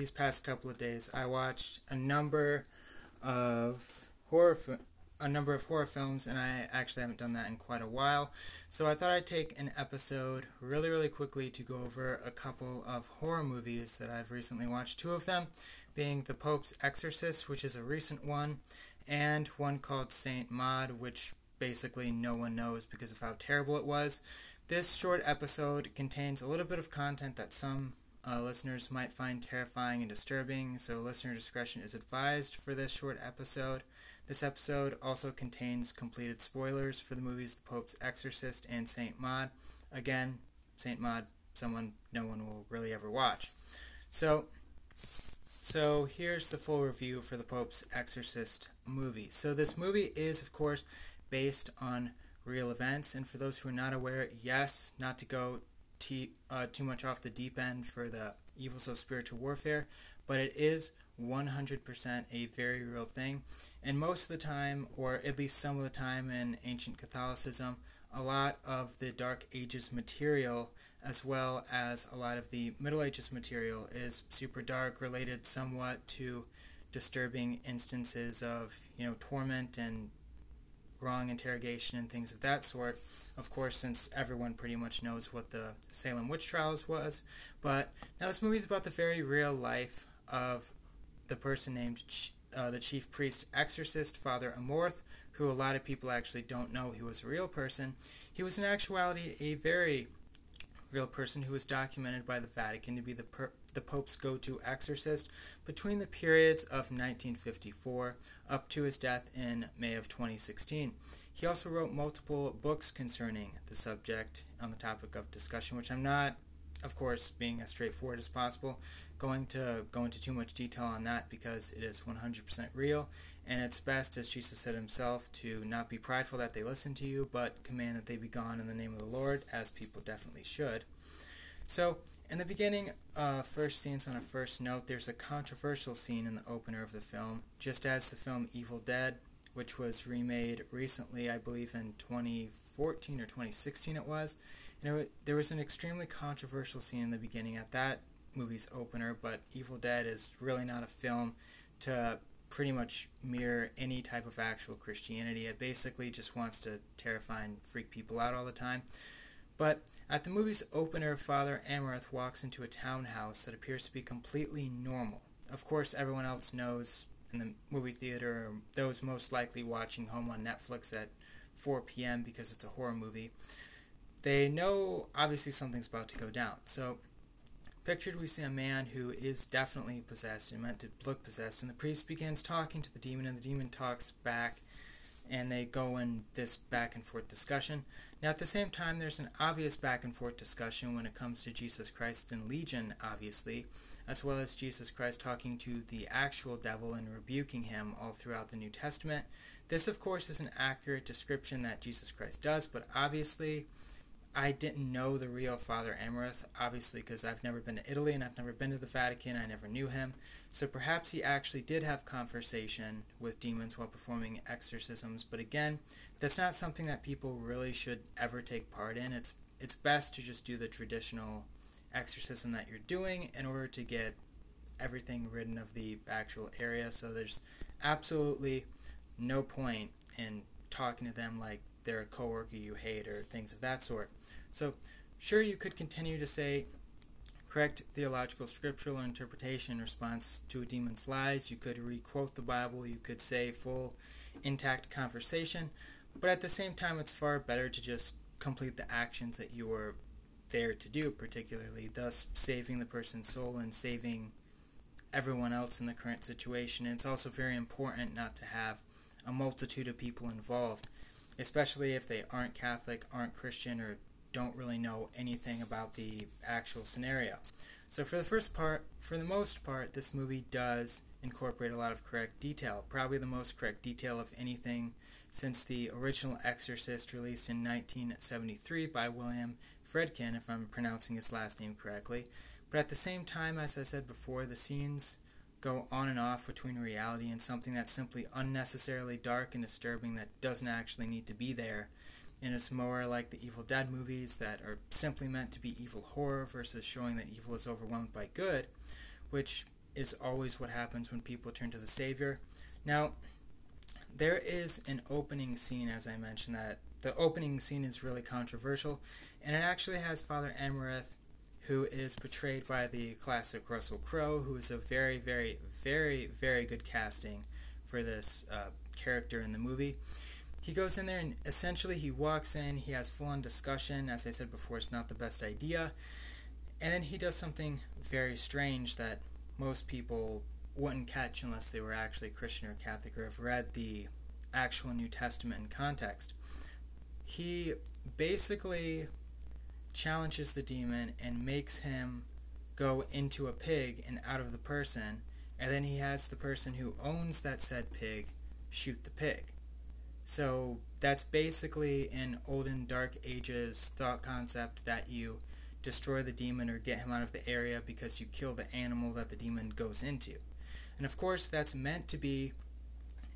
these past couple of days, I watched a number of horror a number of horror films, and I actually haven't done that in quite a while. So I thought I'd take an episode really, really quickly to go over a couple of horror movies that I've recently watched. Two of them being The Pope's Exorcist, which is a recent one, and one called Saint Maud, which basically no one knows because of how terrible it was. This short episode contains a little bit of content that some uh, listeners might find terrifying and disturbing, so listener discretion is advised for this short episode. This episode also contains completed spoilers for the movies The Pope's Exorcist and Saint Maud. Again, Saint Maud, someone no one will really ever watch. So, so here's the full review for The Pope's Exorcist movie. So this movie is, of course, based on real events, and for those who are not aware, yes, not to go uh, too much off the deep end for the evils of spiritual warfare, but it is 100% a very real thing. And most of the time, or at least some of the time in ancient Catholicism, a lot of the Dark Ages material, as well as a lot of the Middle Ages material, is super dark, related somewhat to disturbing instances of, you know, torment and wrong interrogation and things of that sort. Of course, since everyone pretty much knows what the Salem witch trials was. But now this movie is about the very real life of the person named uh, the chief priest exorcist, Father Amorth, who a lot of people actually don't know he was a real person. He was in actuality a very real person who was documented by the Vatican to be the, per- the Pope's go to exorcist between the periods of 1954 up to his death in May of 2016. He also wrote multiple books concerning the subject on the topic of discussion, which I'm not, of course, being as straightforward as possible, going to go into too much detail on that because it is 100% real, and it's best, as Jesus said himself, to not be prideful that they listen to you, but command that they be gone in the name of the Lord, as people definitely should. So, in the beginning, uh, first scenes on a first note, there's a controversial scene in the opener of the film, just as the film Evil Dead, which was remade recently, I believe in 2014 or 2016 it was. And it, there was an extremely controversial scene in the beginning at that movie's opener, but Evil Dead is really not a film to pretty much mirror any type of actual Christianity. It basically just wants to terrify and freak people out all the time. But at the movie's opener, Father Amorth walks into a townhouse that appears to be completely normal. Of course, everyone else knows in the movie theater, or those most likely watching home on Netflix at 4 p.m. because it's a horror movie, they know obviously something's about to go down. So Pictured, we see a man who is definitely possessed and meant to look possessed, and the priest begins talking to the demon, and the demon talks back, and they go in this back and forth discussion. Now, at the same time, there's an obvious back and forth discussion when it comes to Jesus Christ and Legion, obviously, as well as Jesus Christ talking to the actual devil and rebuking him all throughout the New Testament. This, of course, is an accurate description that Jesus Christ does, but obviously, I didn't know the real Father Amorth, obviously, because I've never been to Italy and I've never been to the Vatican. I never knew him. So perhaps he actually did have conversation with demons while performing exorcisms. But again, that's not something that people really should ever take part in. It's it's best to just do the traditional exorcism that you're doing in order to get everything ridden of the actual area. So there's absolutely no point in talking to them like they're a coworker you hate or things of that sort. So, sure, you could continue to say correct theological scriptural interpretation in response to a demon's lies. You could requote the Bible. You could say full, intact conversation. But at the same time, it's far better to just complete the actions that you are there to do, particularly, thus saving the person's soul and saving everyone else in the current situation. And it's also very important not to have a multitude of people involved, especially if they aren't Catholic, aren't Christian, or don't really know anything about the actual scenario. So for the first part, for the most part, this movie does incorporate a lot of correct detail, probably the most correct detail of anything since the original Exorcist released in 1973 by William Friedkin, if I'm pronouncing his last name correctly. But at the same time, as I said before, the scenes go on and off between reality and something that's simply unnecessarily dark and disturbing that doesn't actually need to be there and it's more like the Evil Dead movies that are simply meant to be evil horror versus showing that evil is overwhelmed by good, which is always what happens when people turn to the Savior. Now, there is an opening scene, as I mentioned, that the opening scene is really controversial, and it actually has Father Amorth, who is portrayed by the classic Russell Crowe, who is a very, very, very, very good casting for this uh, character in the movie. He goes in there and essentially he walks in, he has full on discussion. As I said before, it's not the best idea. And then he does something very strange that most people wouldn't catch unless they were actually Christian or Catholic or have read the actual New Testament in context. He basically challenges the demon and makes him go into a pig and out of the person, and then he has the person who owns that said pig shoot the pig. So that's basically an olden dark ages thought concept that you destroy the demon or get him out of the area because you kill the animal that the demon goes into. And of course, that's meant to be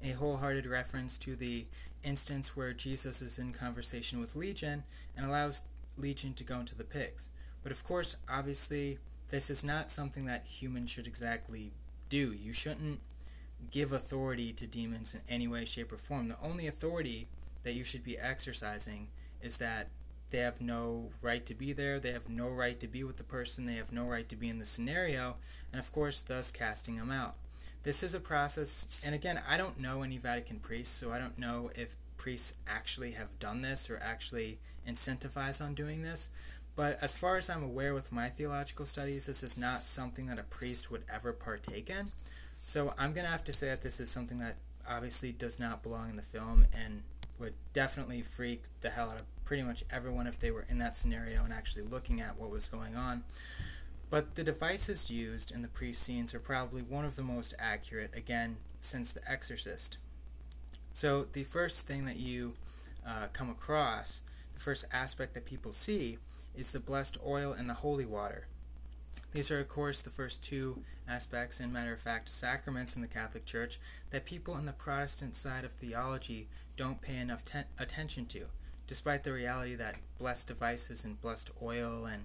a wholehearted reference to the instance where Jesus is in conversation with Legion and allows Legion to go into the pigs. But of course, obviously, this is not something that humans should exactly do. You shouldn't give authority to demons in any way, shape, or form. The only authority that you should be exercising is that they have no right to be there, they have no right to be with the person, they have no right to be in the scenario, and of course, thus casting them out. This is a process, and again, I don't know any Vatican priests, so I don't know if priests actually have done this or actually incentivize on doing this. But as far as I'm aware with my theological studies, this is not something that a priest would ever partake in. So I'm going to have to say that this is something that obviously does not belong in the film and would definitely freak the hell out of pretty much everyone if they were in that scenario and actually looking at what was going on. But the devices used in the priest scenes are probably one of the most accurate, again, since The Exorcist. So the first thing that you uh, come across, first aspect that people see, is the blessed oil and the holy water. These are, of course, the first two aspects, and matter of fact, sacraments in the Catholic Church that people in the Protestant side of theology don't pay enough ten- attention to, despite the reality that blessed devices and blessed oil and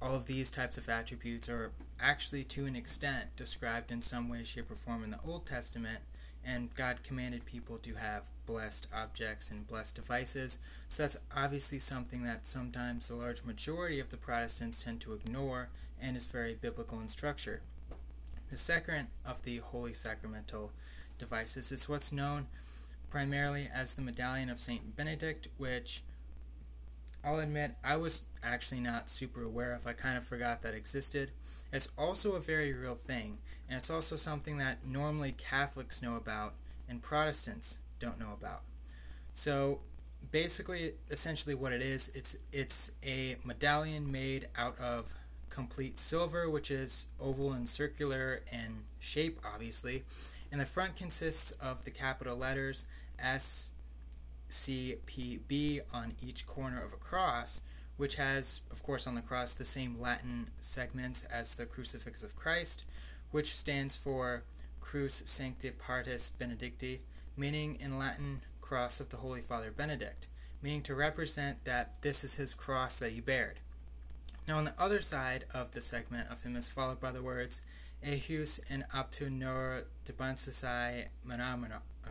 all of these types of attributes are actually, to an extent, described in some way, shape, or form in the Old Testament, and God commanded people to have blessed objects and blessed devices. So that's obviously something that sometimes the large majority of the Protestants tend to ignore and is very biblical in structure. The second of the holy sacramental devices is what's known primarily as the Medallion of Saint Benedict, which I'll admit I was actually not super aware of. I kind of forgot that existed. It's also a very real thing, and it's also something that normally Catholics know about and Protestants don't know about. So basically essentially what it is, it's it's a medallion made out of complete silver, which is oval and circular in shape obviously. And the front consists of the capital letters S, C, P, B on each corner of a cross, which has, of course, on the cross the same Latin segments as the Crucifix of Christ, which stands for Crux Sancti Partis Benedicti, meaning in Latin, Cross of the Holy Father Benedict, meaning to represent that this is his cross that he bared. Now, on the other side of the segment of him is followed by the words Ejus in aptu nor debansisai uh,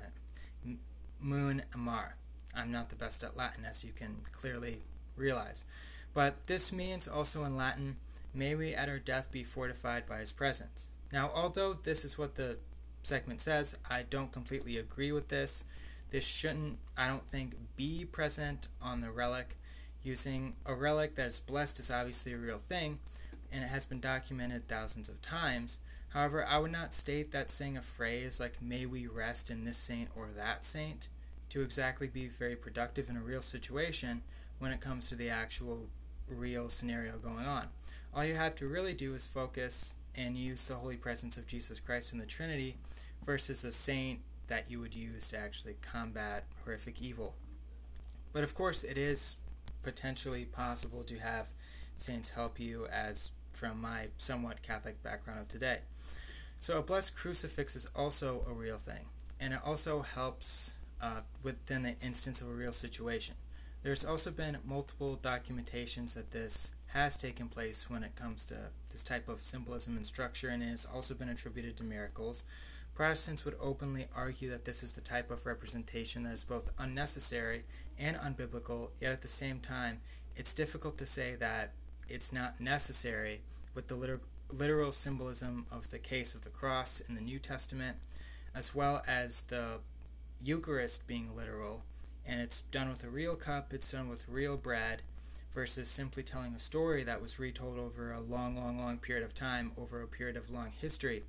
moon amar. I'm not the best at Latin, as you can clearly realize. But this means also in Latin, may we at our death be fortified by his presence. Now, although this is what the segment says, I don't completely agree with this. This shouldn't, I don't think, be present on the relic. Using a relic that is blessed is obviously a real thing, and it has been documented thousands of times. However, I would not state that saying a phrase like, may we rest in this saint or that saint, to exactly be very productive in a real situation when it comes to the actual real scenario going on. All you have to really do is focus and use the holy presence of Jesus Christ in the Trinity versus a saint that you would use to actually combat horrific evil. But of course, it is potentially possible to have saints help you, as from my somewhat Catholic background of today. So, a blessed crucifix is also a real thing, and it also helps uh, within the instance of a real situation. There's also been multiple documentations that this has taken place when it comes to this type of symbolism and structure, and it has also been attributed to miracles. Protestants would openly argue that this is the type of representation that is both unnecessary and unbiblical, yet at the same time, it's difficult to say that it's not necessary with the liter- literal symbolism of the case of the cross in the New Testament, as well as the Eucharist being literal, and it's done with a real cup, it's done with real bread, versus simply telling a story that was retold over a long, long, long period of time, over a period of long history.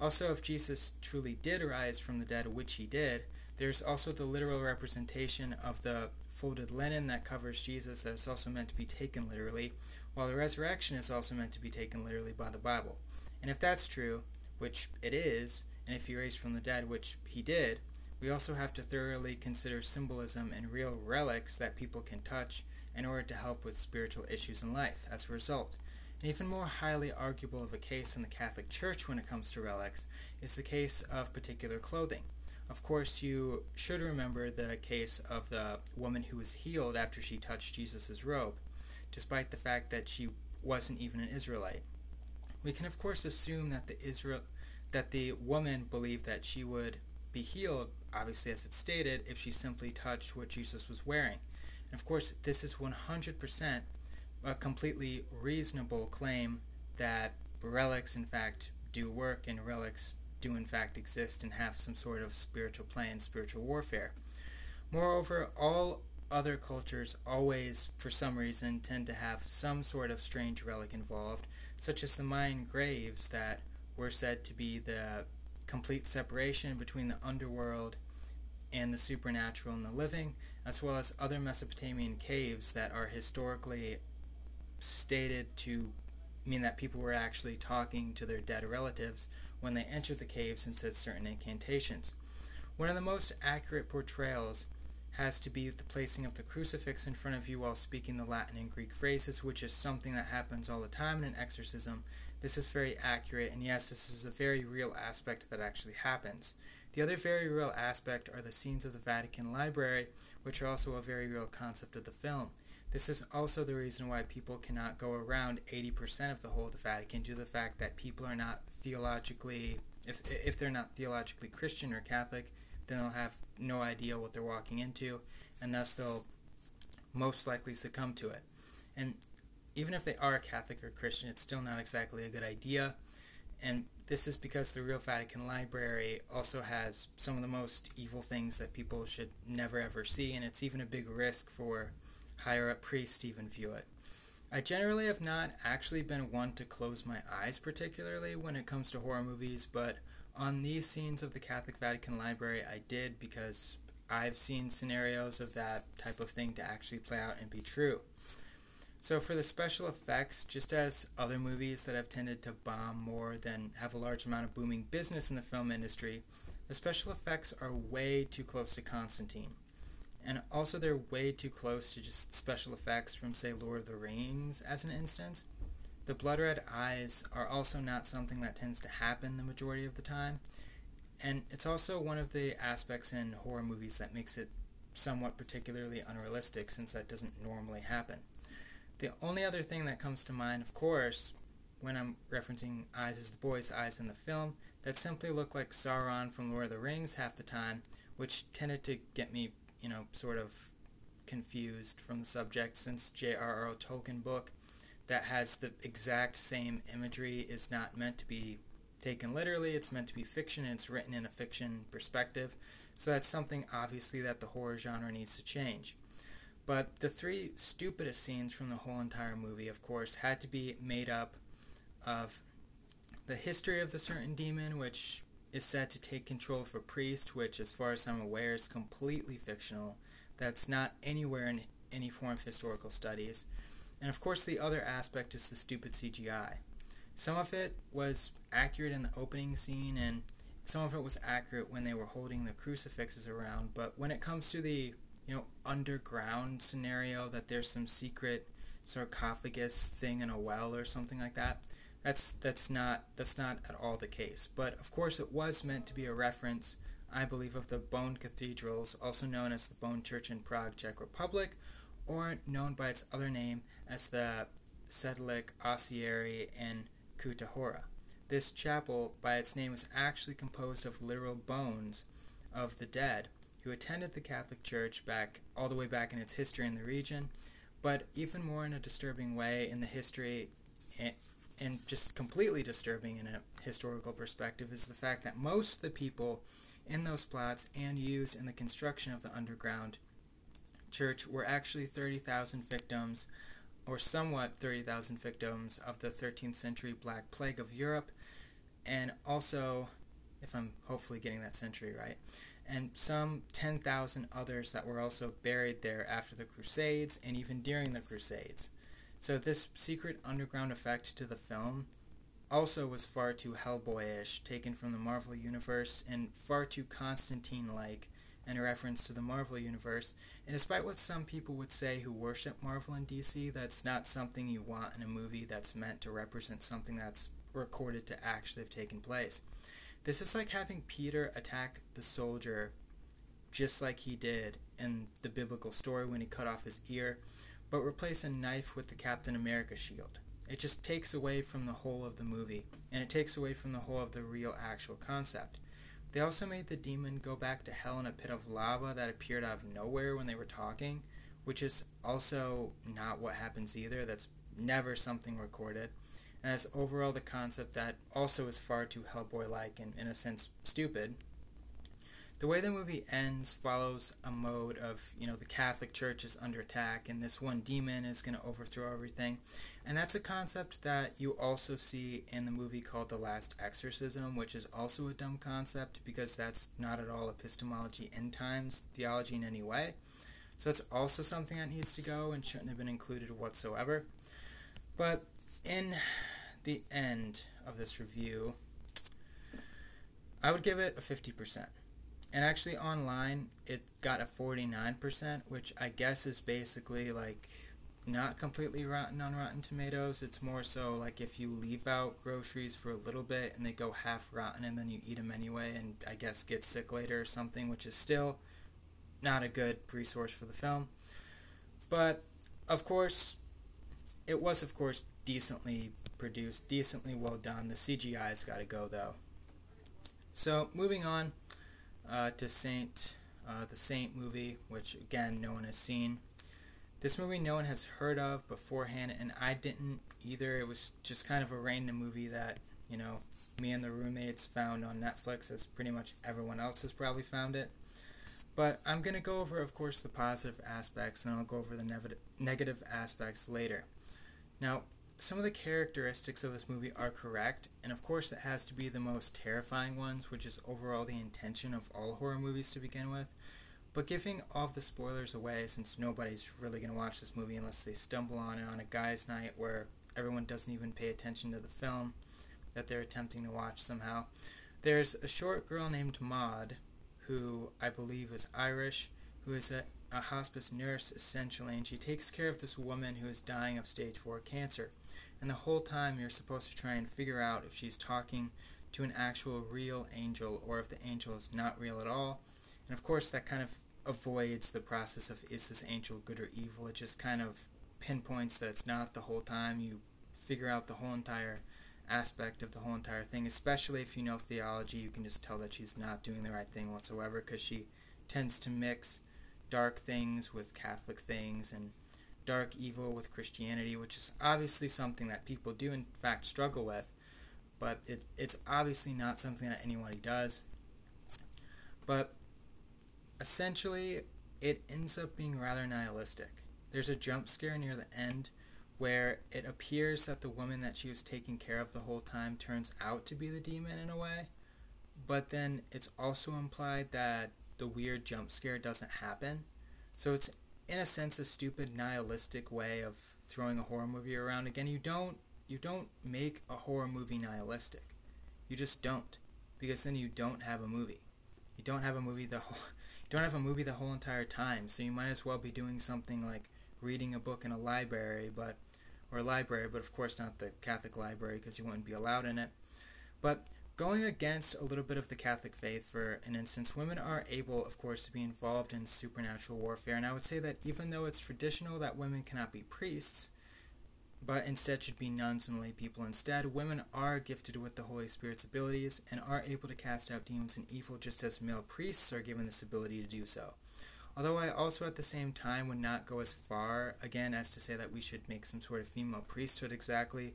Also, if Jesus truly did rise from the dead, which he did, there's also the literal representation of the folded linen that covers Jesus that is also meant to be taken literally, while the resurrection is also meant to be taken literally by the Bible. And if that's true, which it is, and if he raised from the dead, which he did, we also have to thoroughly consider symbolism and real relics that people can touch in order to help with spiritual issues in life as a result. An even more highly arguable of a case in the Catholic Church when it comes to relics is the case of particular clothing. Of course, you should remember the case of the woman who was healed after she touched Jesus' robe, despite the fact that she wasn't even an Israelite. We can of course assume that the Israel that the woman believed that she would be healed, obviously as it's stated, if she simply touched what Jesus was wearing. And of course, this is 100% a completely reasonable claim that relics, in fact, do work and relics do, in fact, exist and have some sort of spiritual plan, spiritual warfare. Moreover, all other cultures always, for some reason, tend to have some sort of strange relic involved, such as the Mayan graves that were said to be the complete separation between the underworld and the supernatural and the living, as well as other Mesopotamian caves that are historically stated to mean that people were actually talking to their dead relatives when they entered the caves and said certain incantations. One of the most accurate portrayals has to be the placing of the crucifix in front of you while speaking the Latin and Greek phrases, which is something that happens all the time in an exorcism. This is very accurate, and yes, this is a very real aspect that actually happens. The other very real aspect are the scenes of the Vatican Library, which are also a very real concept of the film. This is also the reason why people cannot go around 80% of the whole of the Vatican due to the fact that people are not theologically, if, if they're not theologically Christian or Catholic, then they'll have no idea what they're walking into, and thus they'll most likely succumb to it. And even if they are Catholic or Christian, it's still not exactly a good idea. And this is because the Real Vatican Library also has some of the most evil things that people should never ever see, and it's even a big risk for higher up priests to even view it. I generally have not actually been one to close my eyes particularly when it comes to horror movies, but on these scenes of the Catholic Vatican Library, I did because I've seen scenarios of that type of thing to actually play out and be true. So for the special effects, just as other movies that have tended to bomb more than have a large amount of booming business in the film industry, the special effects are way too close to Constantine. And also they're way too close to just special effects from say Lord of the Rings as an instance. The blood red eyes are also not something that tends to happen the majority of the time. And it's also one of the aspects in horror movies that makes it somewhat particularly unrealistic since that doesn't normally happen. The only other thing that comes to mind, of course, when I'm referencing eyes as the boy's eyes in the film, that simply look like Sauron from Lord of the Rings half the time, which tended to get me, you know, sort of confused from the subject since J.R.R. Tolkien book that has the exact same imagery is not meant to be taken literally, it's meant to be fiction and it's written in a fiction perspective. So that's something obviously that the horror genre needs to change. But the three stupidest scenes from the whole entire movie, of course, had to be made up of the history of the certain demon, which is said to take control of a priest, which, as far as I'm aware, is completely fictional. That's not anywhere in any form of historical studies. And of course, the other aspect is the stupid CGI. Some of it was accurate in the opening scene, and some of it was accurate when they were holding the crucifixes around. But when it comes to the you know underground scenario that there's some secret sarcophagus thing in a well or something like that that's that's not that's not at all the case but of course it was meant to be a reference i believe of the bone cathedrals also known as the bone church in prague czech republic or known by its other name as the Sedlec Ossuary in Kutná Hora. This chapel, by its name, is actually composed of literal bones of the dead who attended the Catholic Church back all the way back in its history in the region, but even more in a disturbing way in the history and just completely disturbing in a historical perspective is the fact that most of the people in those plots and used in the construction of the underground church were actually 30,000 victims or somewhat 30,000 victims of the 13th century Black Plague of Europe, and also, if I'm hopefully getting that century right, and some 10,000 others that were also buried there after the Crusades and even during the Crusades. So, this secret underground effect to the film also was far too Hellboyish, taken from the Marvel Universe, and far too Constantine like in a reference to the Marvel Universe. And despite what some people would say who worship Marvel and DC, that's not something you want in a movie that's meant to represent something that's recorded to actually have taken place. This is like having Peter attack the soldier just like he did in the biblical story when he cut off his ear, but replace a knife with the Captain America shield. It just takes away from the whole of the movie, and it takes away from the whole of the real actual concept. They also made the demon go back to hell in a pit of lava that appeared out of nowhere when they were talking, which is also not what happens either. That's never something recorded. That's overall the concept that also is far too Hellboy like and, in a sense, stupid. The way the movie ends follows a mode of, you know, the Catholic Church is under attack and this one demon is going to overthrow everything. And that's a concept that you also see in the movie called The Last Exorcism, which is also a dumb concept because that's not at all epistemology end times theology in any way. So it's also something that needs to go and shouldn't have been included whatsoever. But in the end of this review, I would give it a 50%. And actually, online, it got a 49%, which I guess is basically like not completely rotten on Rotten Tomatoes. It's more so like if you leave out groceries for a little bit and they go half rotten and then you eat them anyway and I guess get sick later or something, which is still not a good resource for the film. But of course, it was, of course, decently produced, decently well done. The CGI's got to go though. So, moving on uh, to Saint, uh, the Saint movie, which again no one has seen. This movie no one has heard of beforehand, and I didn't either. It was just kind of a random movie that you know me and the roommates found on Netflix, as pretty much everyone else has probably found it. But I'm gonna go over, of course, the positive aspects, and I'll go over the negative aspects later. Now, some of the characteristics of this movie are correct, and of course, it has to be the most terrifying ones, which is overall the intention of all horror movies to begin with. But giving all the spoilers away, since nobody's really going to watch this movie unless they stumble on it on a guy's night where everyone doesn't even pay attention to the film that they're attempting to watch somehow, there's a short girl named Maud, who I believe is Irish, who is a, a hospice nurse essentially, and she takes care of this woman who is dying of stage 4 cancer. And the whole time you're supposed to try and figure out if she's talking to an actual real angel or if the angel is not real at all. And of course, that kind of avoids the process of is this angel good or evil. It just kind of pinpoints that it's not the whole time. You figure out the whole entire aspect of the whole entire thing, especially if you know theology. You can just tell that she's not doing the right thing whatsoever because she tends to mix dark things with Catholic things and dark evil with Christianity, which is obviously something that people do in fact struggle with, but it, it's obviously not something that anybody does. But essentially, it ends up being rather nihilistic. There's a jump scare near the end where it appears that the woman that she was taking care of the whole time turns out to be the demon in a way, but then it's also implied that the weird jump scare doesn't happen. So it's in a sense a stupid nihilistic way of throwing a horror movie around. Again you don't you don't make a horror movie nihilistic. You just don't because then you don't have a movie. You don't have a movie the whole you don't have a movie the whole entire time. So you might as well be doing something like reading a book in a library but or a library but of course not the catholic library because you wouldn't be allowed in it. But going against a little bit of the Catholic faith for an instance, women are able, of course, to be involved in supernatural warfare. And I would say that even though it's traditional that women cannot be priests, but instead should be nuns and lay people instead, women are gifted with the Holy Spirit's abilities and are able to cast out demons and evil just as male priests are given this ability to do so. Although I also at the same time would not go as far, again, as to say that we should make some sort of female priesthood exactly,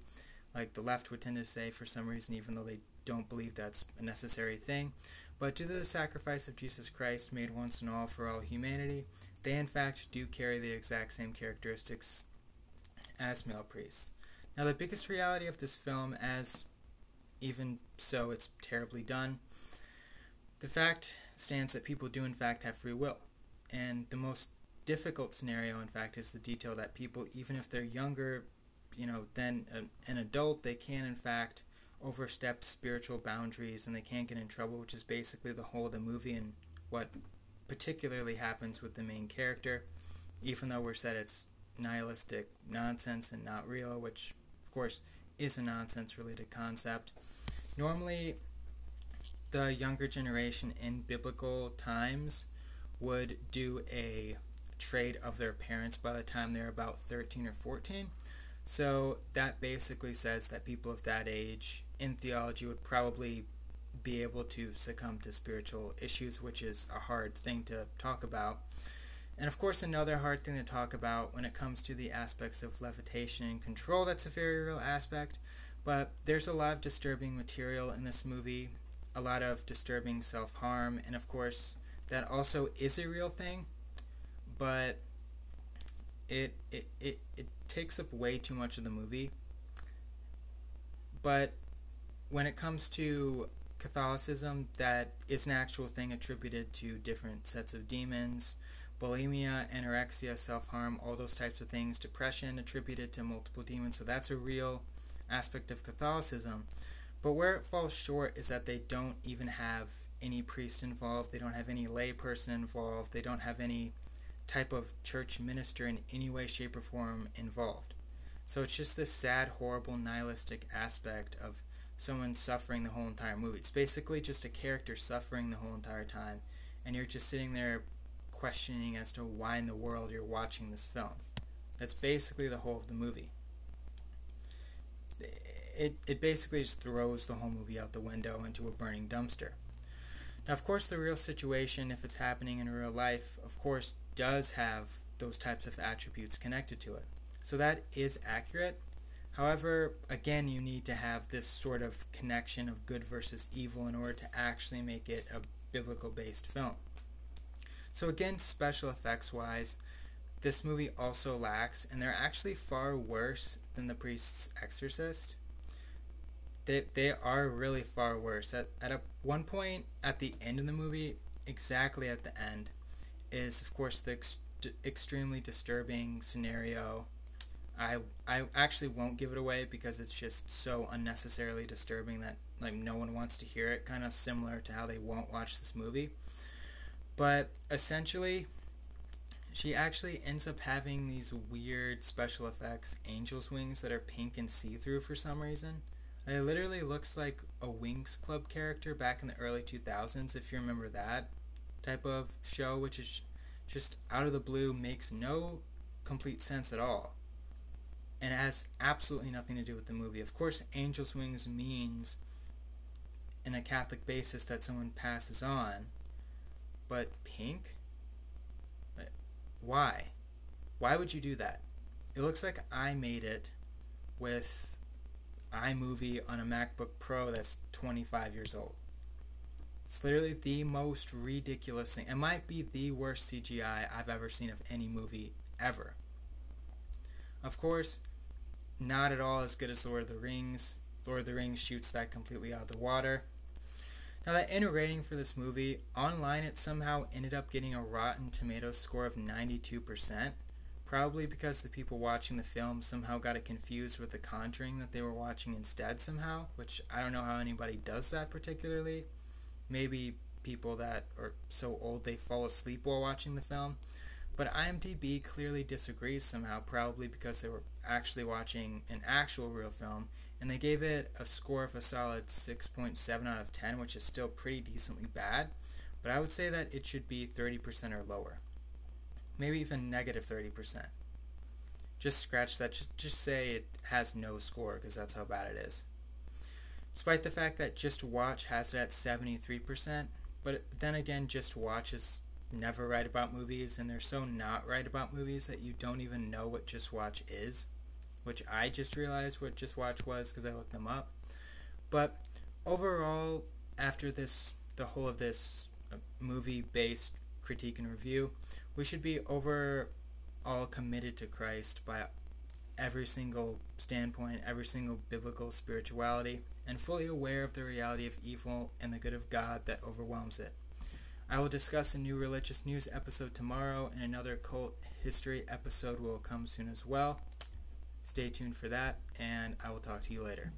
like the left would tend to say for some reason, even though they don't believe that's a necessary thing. But to the sacrifice of Jesus Christ made once and all for all humanity, they in fact do carry the exact same characteristics as male priests. Now, the biggest reality of this film, as even so it's terribly done, the fact stands that people do in fact have free will. And the most difficult scenario, in fact, is the detail that people, even if they're younger, you know, than an adult, they can in fact overstep spiritual boundaries and they can't get in trouble, which is basically the whole of the movie and what particularly happens with the main character. Even though we're said it's nihilistic nonsense and not real, which of course is a nonsense related concept. Normally, the younger generation in biblical times would do a trade of their parents by the time they're about 13 or 14. So that basically says that people of that age in theology would probably be able to succumb to spiritual issues, which is a hard thing to talk about. And of course, another hard thing to talk about when it comes to the aspects of levitation and control, that's a very real aspect. But there's a lot of disturbing material in this movie, a lot of disturbing self harm, and of course, that also is a real thing, but it, it, it, it takes up way too much of the movie. But when it comes to Catholicism, that is an actual thing attributed to different sets of demons bulimia, anorexia, self harm, all those types of things, depression attributed to multiple demons. So that's a real aspect of Catholicism. But where it falls short is that they don't even have any priest involved, they don't have any layperson involved, they don't have any type of church minister in any way, shape, or form involved. So it's just this sad, horrible, nihilistic aspect of someone suffering the whole entire movie. It's basically just a character suffering the whole entire time, and you're just sitting there questioning as to why in the world you're watching this film. That's basically the whole of the movie. It, it basically just throws the whole movie out the window into a burning dumpster. Now, of course, the real situation, if it's happening in real life, of course, does have those types of attributes connected to it. So that is accurate. However, again, you need to have this sort of connection of good versus evil in order to actually make it a biblical based film. So again, special effects wise, this movie also lacks, and they're actually far worse than The Priest's Exorcist. They, they are really far worse. At, at a, one point at the end of the movie, exactly at the end, is of course the ex- extremely disturbing scenario. I I actually won't give it away because it's just so unnecessarily disturbing that like no one wants to hear it. Kind of similar to how they won't watch this movie. But essentially, she actually ends up having these weird special effects angel's wings that are pink and see through for some reason. It literally looks like a Winx Club character back in the early 2000s, if you remember that type of show, which is just out of the blue, makes no complete sense at all. And it has absolutely nothing to do with the movie. Of course, angel's wings means, in a Catholic basis, that someone passes on but pink? Why? Why would you do that? It looks like I made it with iMovie on a MacBook Pro that's 25 years old. It's literally the most ridiculous thing. It might be the worst CGI I've ever seen of any movie ever. Of course, not at all as good as Lord of the Rings. Lord of the Rings shoots that completely out of the water. Now, that inner rating for this movie, online it somehow ended up getting a Rotten Tomatoes score of 92%, probably because the people watching the film somehow got it confused with The Conjuring that they were watching instead, somehow, which I don't know how anybody does that particularly. Maybe people that are so old they fall asleep while watching the film. But IMDb clearly disagrees somehow, probably because they were actually watching an actual real film, and they gave it a score of a solid 6.7 out of 10, which is still pretty decently bad. But I would say that it should be 30% or lower. Maybe even negative 30%. Just scratch that. Just, just say it has no score because that's how bad it is. Despite the fact that Just Watch has it at 73%, but then again, Just Watch is never right about movies, and they're so not right about movies that you don't even know what Just Watch is, which I just realized what Just Watch was because I looked them up. But overall, after this, the whole of this uh, movie-based critique and review, we should be overall committed to Christ by every single standpoint, every single biblical spirituality, and fully aware of the reality of evil and the good of God that overwhelms it. I will discuss a new religious news episode tomorrow, and another cult history episode will come soon as well. Stay tuned for that, and I will talk to you later.